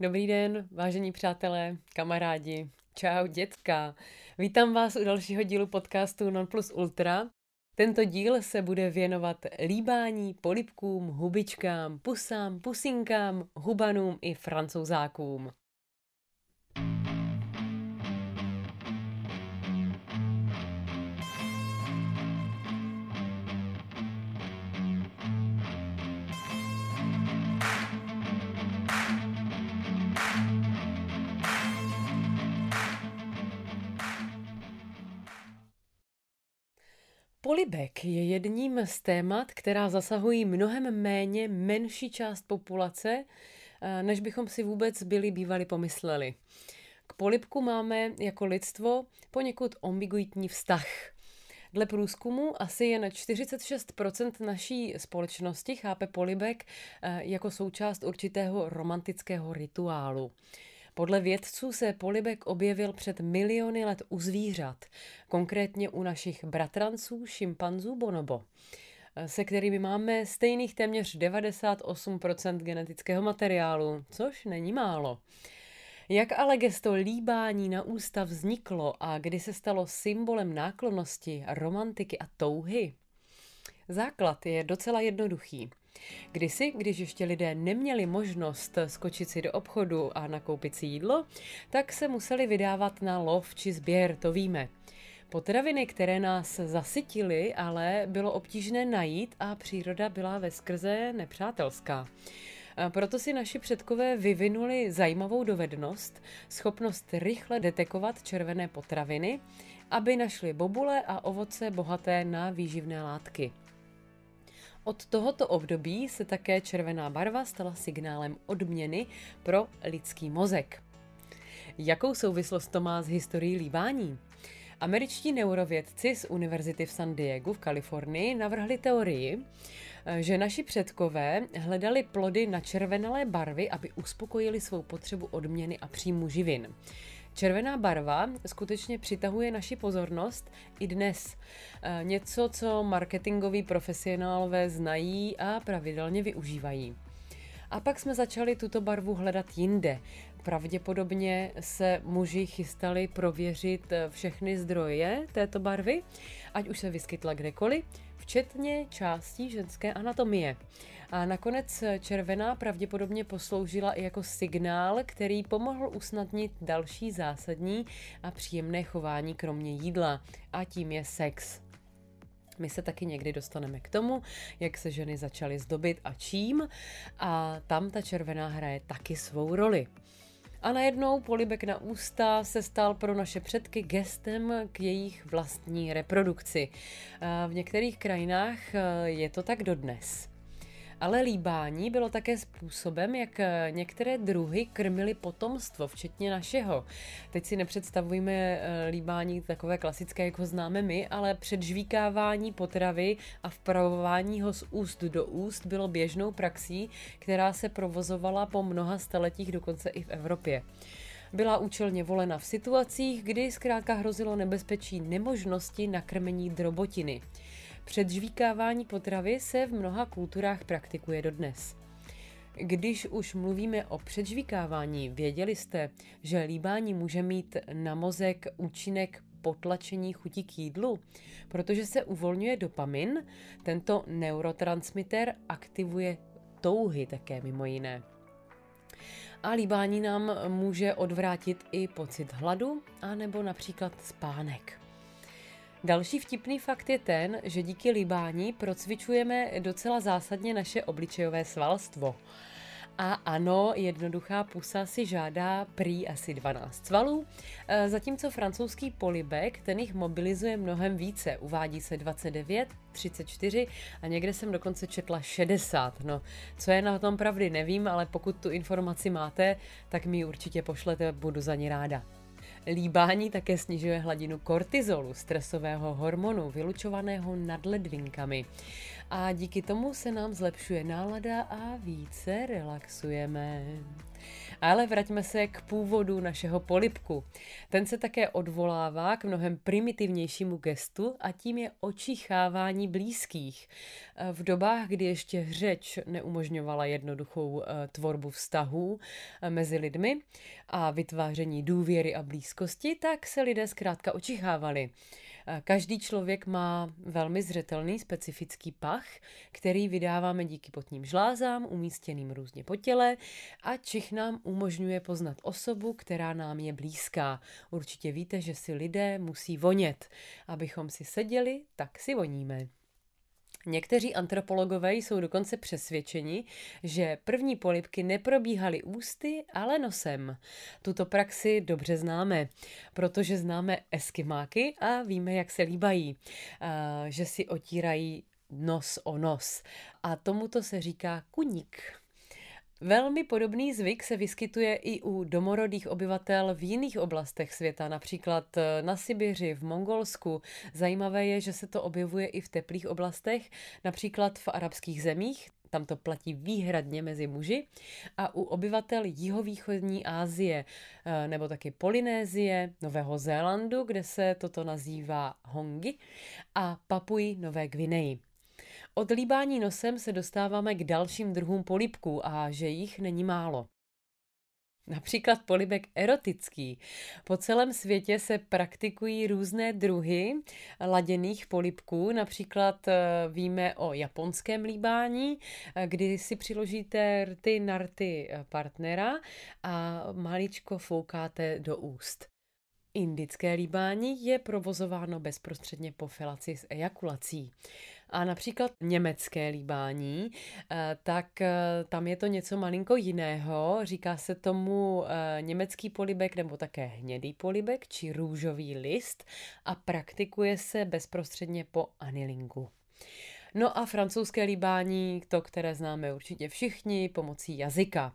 Dobrý den, vážení přátelé, kamarádi, čau dětka. Vítám vás u dalšího dílu podcastu Non Plus Ultra. Tento díl se bude věnovat líbání, polipkům, hubičkám, pusám, pusinkám, hubanům i francouzákům. Polibek je jedním z témat, která zasahují mnohem méně menší část populace, eh, než bychom si vůbec byli bývali pomysleli. K polibku máme jako lidstvo poněkud ambiguitní vztah. Dle průzkumu asi jen 46% naší společnosti chápe polibek eh, jako součást určitého romantického rituálu. Podle vědců se polibek objevil před miliony let u zvířat, konkrétně u našich bratranců, šimpanzů bonobo se kterými máme stejných téměř 98% genetického materiálu, což není málo. Jak ale gesto líbání na ústa vzniklo a kdy se stalo symbolem náklonnosti, romantiky a touhy? Základ je docela jednoduchý. Kdysi, když ještě lidé neměli možnost skočit si do obchodu a nakoupit si jídlo, tak se museli vydávat na lov či sběr, to víme. Potraviny, které nás zasytily, ale bylo obtížné najít a příroda byla ve skrze nepřátelská. Proto si naši předkové vyvinuli zajímavou dovednost, schopnost rychle detekovat červené potraviny, aby našli bobule a ovoce bohaté na výživné látky. Od tohoto období se také červená barva stala signálem odměny pro lidský mozek. Jakou souvislost to má s historií líbání? Američtí neurovědci z Univerzity v San Diego v Kalifornii navrhli teorii, že naši předkové hledali plody na červenalé barvy, aby uspokojili svou potřebu odměny a příjmu živin. Červená barva skutečně přitahuje naši pozornost i dnes. E, něco, co marketingoví profesionálové znají a pravidelně využívají. A pak jsme začali tuto barvu hledat jinde. Pravděpodobně se muži chystali prověřit všechny zdroje této barvy, ať už se vyskytla kdekoliv, včetně částí ženské anatomie. A nakonec červená pravděpodobně posloužila i jako signál, který pomohl usnadnit další zásadní a příjemné chování kromě jídla, a tím je sex. My se taky někdy dostaneme k tomu, jak se ženy začaly zdobit a čím, a tam ta červená hraje taky svou roli. A najednou polibek na ústa se stal pro naše předky gestem k jejich vlastní reprodukci. V některých krajinách e, je to tak dodnes. Ale líbání bylo také způsobem, jak některé druhy krmily potomstvo, včetně našeho. Teď si nepředstavujeme eh, líbání takové klasické, jako známe my, ale předžvíkávání potravy a vpravování ho z úst do úst bylo běžnou praxí, která se provozovala po mnoha staletích dokonce i v Evropě byla účelně volena v situacích, kdy zkrátka hrozilo nebezpečí nemožnosti nakrmení drobotiny. Předžvíkávání potravy se v mnoha kulturách praktikuje dodnes. Když už mluvíme o předžvíkávání, věděli jste, že líbání může mít na mozek účinek potlačení chutí k jídlu, protože se uvolňuje dopamin, tento neurotransmitter aktivuje touhy také mimo jiné. A líbání nám může odvrátit i pocit hladu, anebo například spánek. Další vtipný fakt je ten, že díky líbání procvičujeme docela zásadně naše obličejové svalstvo. A ano, jednoduchá pusa si žádá prý asi 12 svalů, e, zatímco francouzský polibek ten jich mobilizuje mnohem více. Uvádí se 29, 34 a někde jsem dokonce četla 60. No, co je na tom pravdy, nevím, ale pokud tu informaci máte, tak mi ji určitě pošlete, budu za ní ráda. Líbání také snižuje hladinu kortizolu, stresového hormonu, vylučovaného nad ledvinkami. A díky tomu se nám zlepšuje nálada a více relaxujeme. Ale vraťme se k původu našeho polipku. Ten se také odvolává k mnohem primitivnějšímu gestu a tím je očichávání blízkých. V dobách, kdy ještě řeč neumožňovala jednoduchou eh, tvorbu vztahů eh, mezi lidmi a vytváření důvěry a blízkosti, tak se lidé zkrátka očichávali. Každý člověk má velmi zřetelný specifický pach, který vydáváme díky potním žlázám, umístěným různě po těle a čich nám umožňuje poznat osobu, která nám je blízká. Určitě víte, že si lidé musí vonět. Abychom si seděli, tak si voníme. Někteří antropologové jsou dokonce přesvědčeni, že první polipky neprobíhaly ústy, ale nosem. Tuto praxi dobře známe, protože známe eskimáky a víme, jak se líbají, že si otírají nos o nos. A tomuto se říká kuník. Velmi podobný zvyk se vyskytuje i u domorodých obyvatel v jiných oblastech světa, například eh, na Sibiři, v Mongolsku. Zajímavé je, že se to objevuje i v teplých oblastech, například v arabských zemích, tam to platí výhradně mezi muži, a u obyvatel jihovýchodní Asie, eh, nebo taky Polynézie, Nového Zélandu, kde se toto nazývá hongi, a Papuji Nové Gvineji. Od líbání nosem se dostáváme k dalším druhům polipků a že jich není málo. Například polibek erotický. Po celém světě se praktikují různé druhy laděných polibků. Například eh, víme o japonském líbání, eh, kdy si přiložíte rty na rty eh, partnera a maličko foukáte do úst. Indické líbání je provozováno bezprostředně po filaci s ejakulací. A například německé líbání, eh, tak eh, tam je to něco malinko jiného. Říká se tomu eh, německý polibek nebo také hnědý polibek či růžový list a praktikuje se bezprostředně po anilingu. No a francouzské líbání, to, které známe určitě všichni, pomocí jazyka.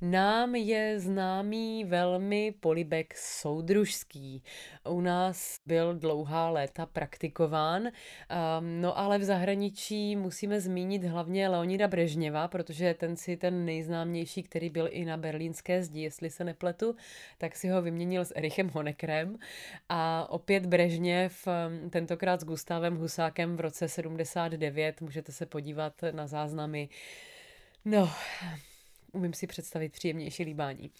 Nám je známý velmi polibek soudružský. U nás byl dlouhá léta praktikován, um, no ale v zahraničí musíme zmínit hlavně Leonida Brežněva, protože ten si ten nejznámější, který byl i na berlínské zdi, jestli se nepletu, tak si ho vyměnil s Erichem Honekrem a opět Brežněv, um, tentokrát s Gustavem Husákem v roce 79, můžete se podívat na záznamy. No, umím si představit příjemnější líbání.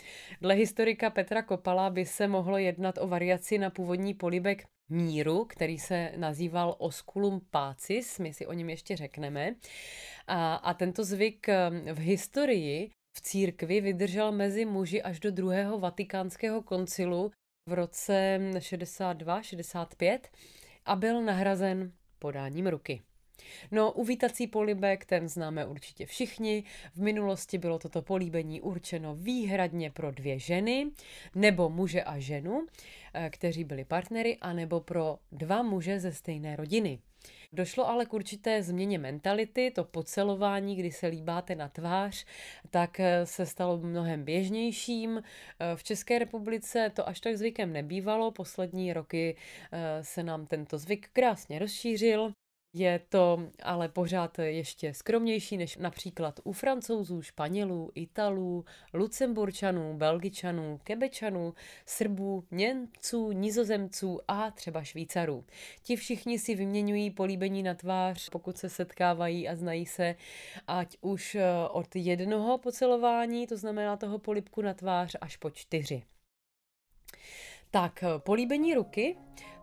Dle historika Petra Kopala by se mohlo jednat o variaci na původní polibek míru, který se nazýval Osculum Pacis, my si o něm ještě řekneme. A, a tento zvyk eh, v historii v církvi vydržel mezi muži až do druhého vatikánského koncilu v roce 62-65 a byl nahrazen podáním ruky. No, uvítací polibek, ten známe určitě všichni. V minulosti bylo toto políbení určeno výhradně pro dvě ženy, nebo muže a ženu, eh, kteří byli partnery, anebo pro dva muže ze stejné rodiny. Došlo ale k určité změně mentality, to pocelování, kdy se líbáte na tvář, tak eh, se stalo mnohem běžnějším. Eh, v České republice to až tak zvykem nebývalo, poslední roky se nám tento zvyk krásně rozšířil. Je to ale pořád ještě skromnější než například u francouzů, španělů, italů, lucemburčanů, belgičanů, kebečanů, srbů, němců, nizozemců a třeba švýcarů. Ti všichni si vyměňují políbení na tvář, pokud se setkávají a znají se, ať už eh, od jednoho pocelování, to znamená toho polibku na tvář, až po čtyři. Tak, eh, políbení ruky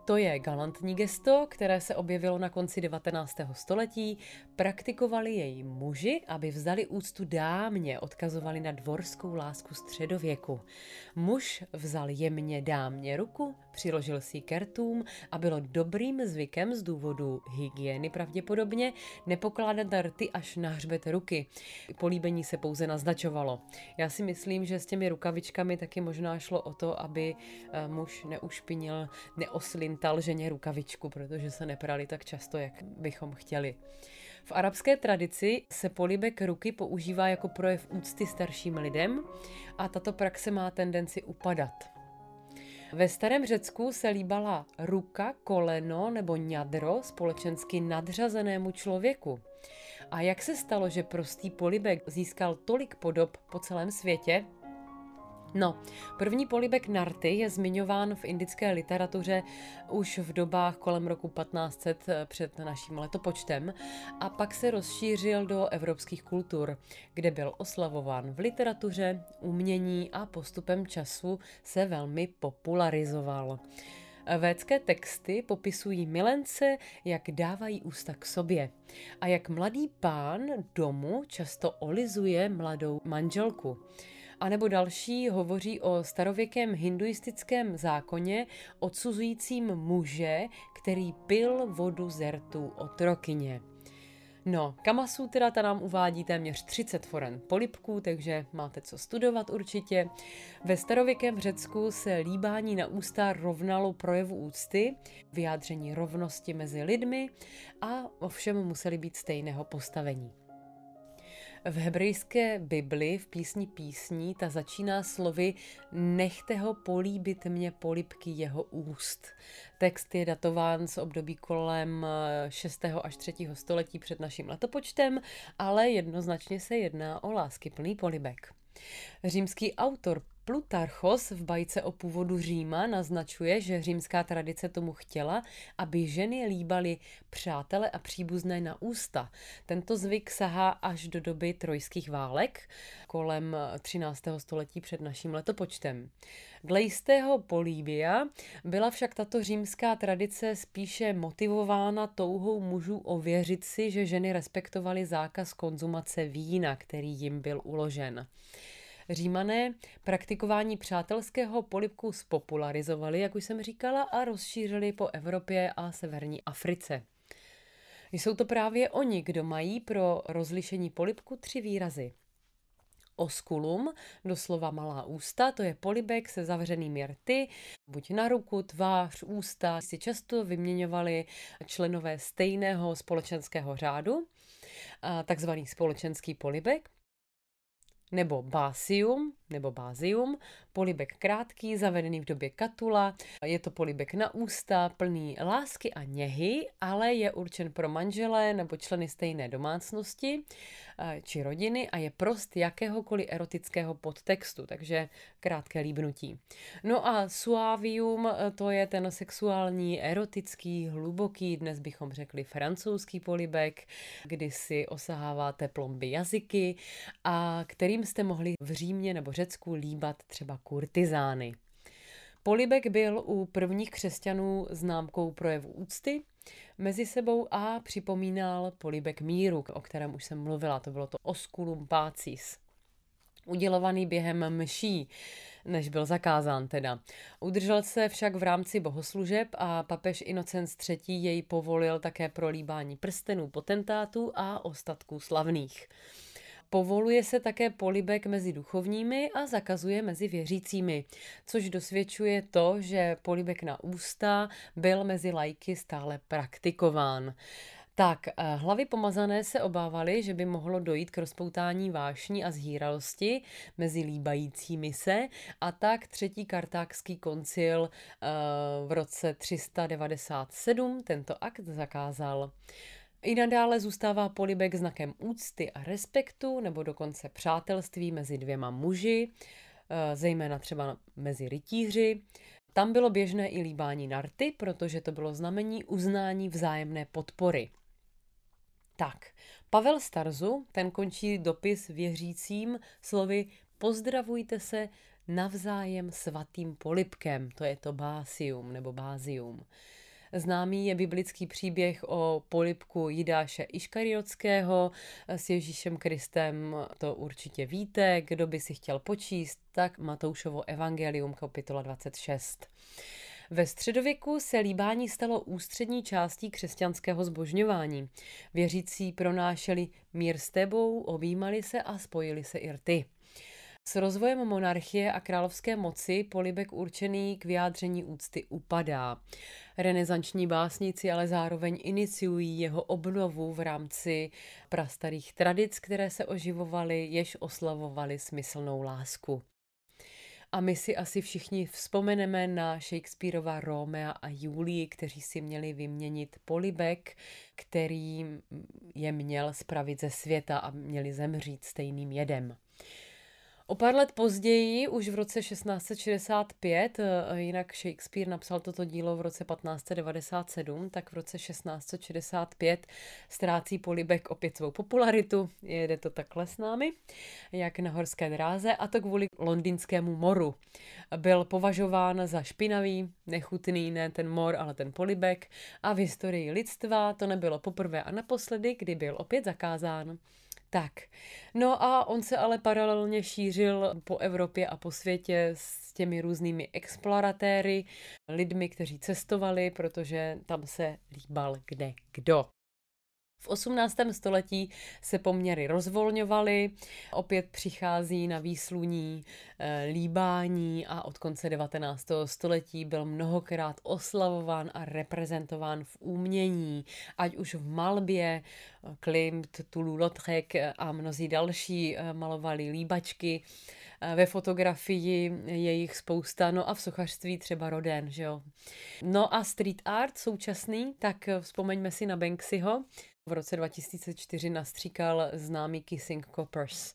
to je galantní gesto, které se objevilo na konci 19. století. Praktikovali jej muži, aby vzdali úctu dámě, odkazovali na dvorskou lásku středověku. Muž vzal jemně dámě ruku, přiložil si kertům a bylo dobrým zvykem z důvodu hygieny pravděpodobně nepokládat rty až na hřbet ruky. Políbení se pouze naznačovalo. Já si myslím, že s těmi rukavičkami taky možná šlo o to, aby eh, muž neušpinil, neoslintal ženě rukavičku, protože se neprali tak často, jak bychom chtěli. V arabské tradici se polibek ruky používá jako projev úcty starším lidem a tato praxe má tendenci upadat. Ve starém Řecku se líbala ruka, koleno nebo ňadro společensky nadřazenému člověku. A jak se stalo, že prostý polibek získal tolik podob po celém světě? No, první polibek narty je zmiňován v indické literatuře už v dobách kolem roku 1500 eh, před naším letopočtem a pak se rozšířil do evropských kultur, kde byl oslavován v literatuře, umění a postupem času se velmi popularizoval. Védské texty popisují milence, jak dávají ústa k sobě a jak mladý pán domu často olizuje mladou manželku. A nebo další hovoří o starověkém hinduistickém zákoně odsuzujícím muže, který pil vodu z rtu otrokyně. No, Kamasutra ta nám uvádí téměř 30 foren polipků, takže máte co studovat určitě. Ve starověkém Řecku se líbání na ústa rovnalo projevu úcty, vyjádření rovnosti mezi lidmi a ovšem museli být stejného postavení. V hebrejské Bibli v písni písní ta začíná slovy nechte ho políbit mě polibky jeho úst. Text je datován z období kolem 6. Eh, až 3. století před naším letopočtem, ale jednoznačně se jedná o láskyplný polibek. Římský autor Plutarchos v bajce o původu Říma naznačuje, že římská tradice tomu chtěla, aby ženy líbaly přátele a příbuzné na ústa. Tento zvyk sahá až do doby trojských válek, kolem 13. století před naším letopočtem. Dle jistého Políbia byla však tato římská tradice spíše motivována touhou mužů ověřit si, že ženy respektovaly zákaz konzumace vína, který jim byl uložen. Římané praktikování přátelského polibku spopularizovali, jak už jsem říkala, a rozšířili po Evropě a severní Africe. Jsou to právě oni, kdo mají pro rozlišení polibku tři výrazy. Osculum, doslova malá ústa, to je polibek se zavřenými rty, buď na ruku, tvář, ústa, si často vyměňovali členové stejného společenského řádu, takzvaný společenský polibek nebo básium, nebo bázium, polibek krátký, zavedený v době katula. Je to polibek na ústa, plný lásky a něhy, ale je určen pro manželé nebo členy stejné domácnosti eh, či rodiny a je prost jakéhokoliv erotického podtextu, takže krátké líbnutí. No a suavium, eh, to je ten sexuální, erotický, hluboký, dnes bychom řekli francouzský polibek, kdy si osaháváte plomby jazyky a kterým jste mohli v Římě nebo líbat třeba kurtizány. Polibek byl u prvních křesťanů známkou projevu úcty mezi sebou a připomínal polibek míru, o kterém už jsem mluvila, to bylo to osculum pacis. Udělovaný během mší, než byl zakázán teda. Udržel se však v rámci bohoslužeb a papež Inocenc III. jej povolil také pro líbání prstenů potentátů a ostatků slavných. Povoluje se také polibek mezi duchovními a zakazuje mezi věřícími, což dosvědčuje to, že polibek na ústa byl mezi lajky stále praktikován. Tak, eh, hlavy pomazané se obávaly, že by mohlo dojít k rozpoutání vášní a zhýralosti mezi líbajícími se a tak třetí kartákský koncil eh, v roce 397 tento akt zakázal. I nadále zůstává polibek znakem úcty a respektu nebo dokonce přátelství mezi dvěma muži, eh, zejména třeba mezi rytíři. Tam bylo běžné i líbání narty, protože to bylo znamení uznání vzájemné podpory. Tak, Pavel Starzu, ten končí dopis věřícím slovy pozdravujte se navzájem svatým polibkem, to je to básium nebo bázium. Známý je biblický příběh o polipku Jidáše Iškariotského s Ježíšem Kristem, to určitě víte, kdo by si chtěl počíst, tak Matoušovo Evangelium kapitola 26. Ve středověku se líbání stalo ústřední částí křesťanského zbožňování. Věřící pronášeli mír s tebou, objímali se a spojili se i rty. S rozvojem monarchie a královské moci polibek určený k vyjádření úcty upadá. Renesanční básníci ale zároveň iniciují jeho obnovu v rámci prastarých tradic, které se oživovaly, jež oslavovaly smyslnou lásku. A my si asi všichni vzpomeneme na Shakespeareova Romea a Julii, kteří si měli vyměnit polibek, který je měl spravit ze světa a měli zemřít stejným jedem. O pár let později, už v roce 1665, eh, jinak Shakespeare napsal toto dílo v roce 1597, tak v roce 1665 ztrácí Polibek opět svou popularitu, jede to takhle s námi, jak na horské dráze, a to kvůli londýnskému moru. Byl považován za špinavý, nechutný, ne ten mor, ale ten Polibek a v historii lidstva to nebylo poprvé a naposledy, kdy byl opět zakázán. Tak, no a on se ale paralelně šířil po Evropě a po světě s těmi různými exploratéry, lidmi, kteří cestovali, protože tam se líbal kde kdo. V 18. století se poměry rozvolňovaly, opět přichází na výsluní e, líbání a od konce 19. století byl mnohokrát oslavován a reprezentován v umění, ať už v malbě, Klimt, Toulouse-Lautrec a mnozí další eh, malovali líbačky, eh, ve fotografii je jich spousta, no a v sochařství třeba Roden, že jo. No a street art současný, tak vzpomeňme si na Banksyho, v roce 2004 nastříkal známý Kissing Coppers.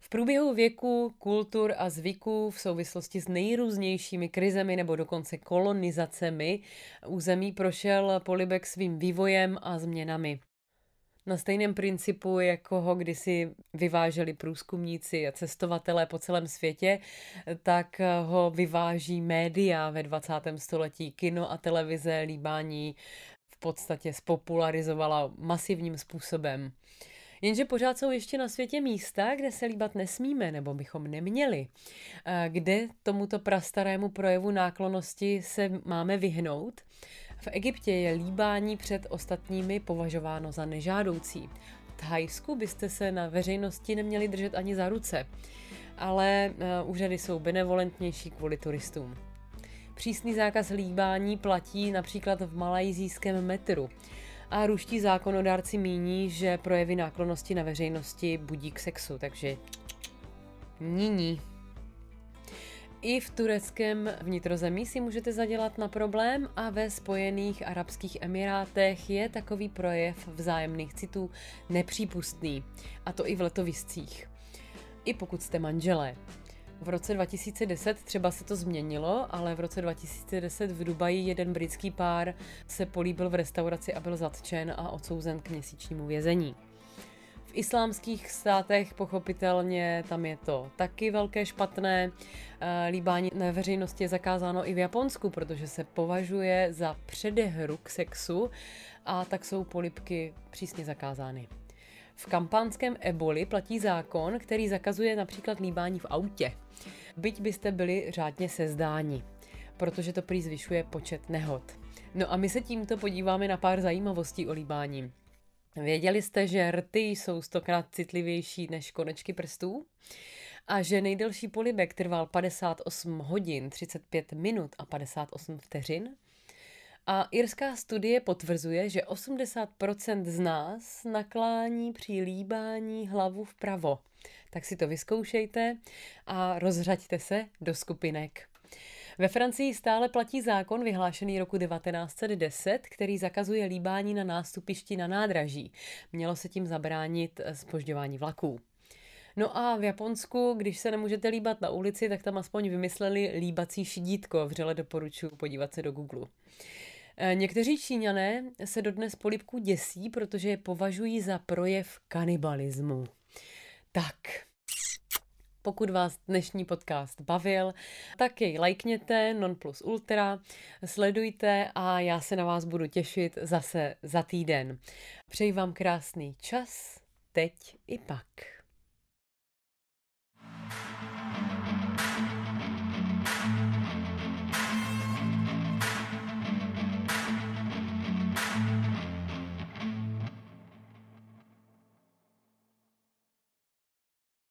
V průběhu věku, kultur a zvyků v souvislosti s nejrůznějšími krizemi nebo dokonce kolonizacemi území prošel Polibek svým vývojem a změnami. Na stejném principu, jako ho kdysi vyváželi průzkumníci a cestovatelé po celém světě, tak ho vyváží média ve 20. století, kino a televize, líbání podstatě spopularizovala masivním způsobem. Jenže pořád jsou ještě na světě místa, kde se líbat nesmíme, nebo bychom neměli. Kde tomuto prastarému projevu náklonosti se máme vyhnout? V Egyptě je líbání před ostatními považováno za nežádoucí. V Thajsku byste se na veřejnosti neměli držet ani za ruce, ale úřady jsou benevolentnější kvůli turistům. Přísný zákaz líbání platí například v malajzijském metru. A ruští zákonodárci míní, že projevy náklonosti na veřejnosti budí k sexu, takže níní. I v tureckém vnitrozemí si můžete zadělat na problém a ve Spojených Arabských Emirátech je takový projev vzájemných citů nepřípustný. A to i v letoviscích. I pokud jste manželé. V roce 2010 třeba se to změnilo, ale v roce 2010 v Dubaji jeden britský pár se políbil v restauraci a byl zatčen a odsouzen k měsíčnímu vězení. V islámských státech pochopitelně tam je to taky velké špatné. Eh, líbání na veřejnosti je zakázáno i v Japonsku, protože se považuje za předehru k sexu a tak jsou polipky přísně zakázány. V kampánském eboli platí zákon, který zakazuje například líbání v autě. Byť byste byli řádně sezdáni, protože to prý zvyšuje počet nehod. No a my se tímto podíváme na pár zajímavostí o líbání. Věděli jste, že rty jsou stokrát citlivější než konečky prstů? A že nejdelší polibek trval 58 hodin, 35 minut a 58 vteřin? A irská studie potvrzuje, že 80% z nás naklání při líbání hlavu vpravo. Tak si to vyzkoušejte a rozřaďte se do skupinek. Ve Francii stále platí zákon vyhlášený roku 1910, který zakazuje líbání na nástupišti na nádraží. Mělo se tím zabránit spožďování vlaků. No a v Japonsku, když se nemůžete líbat na ulici, tak tam aspoň vymysleli líbací šidítko. Vřele doporučuji podívat se do Google. Eh, někteří Číňané se dodnes polipků děsí, protože je považují za projev kanibalismu. Tak, pokud vás dnešní podcast bavil, tak jej lajkněte, non plus ultra, sledujte a já se na vás budu těšit zase za týden. Přeji vám krásný čas, teď i pak.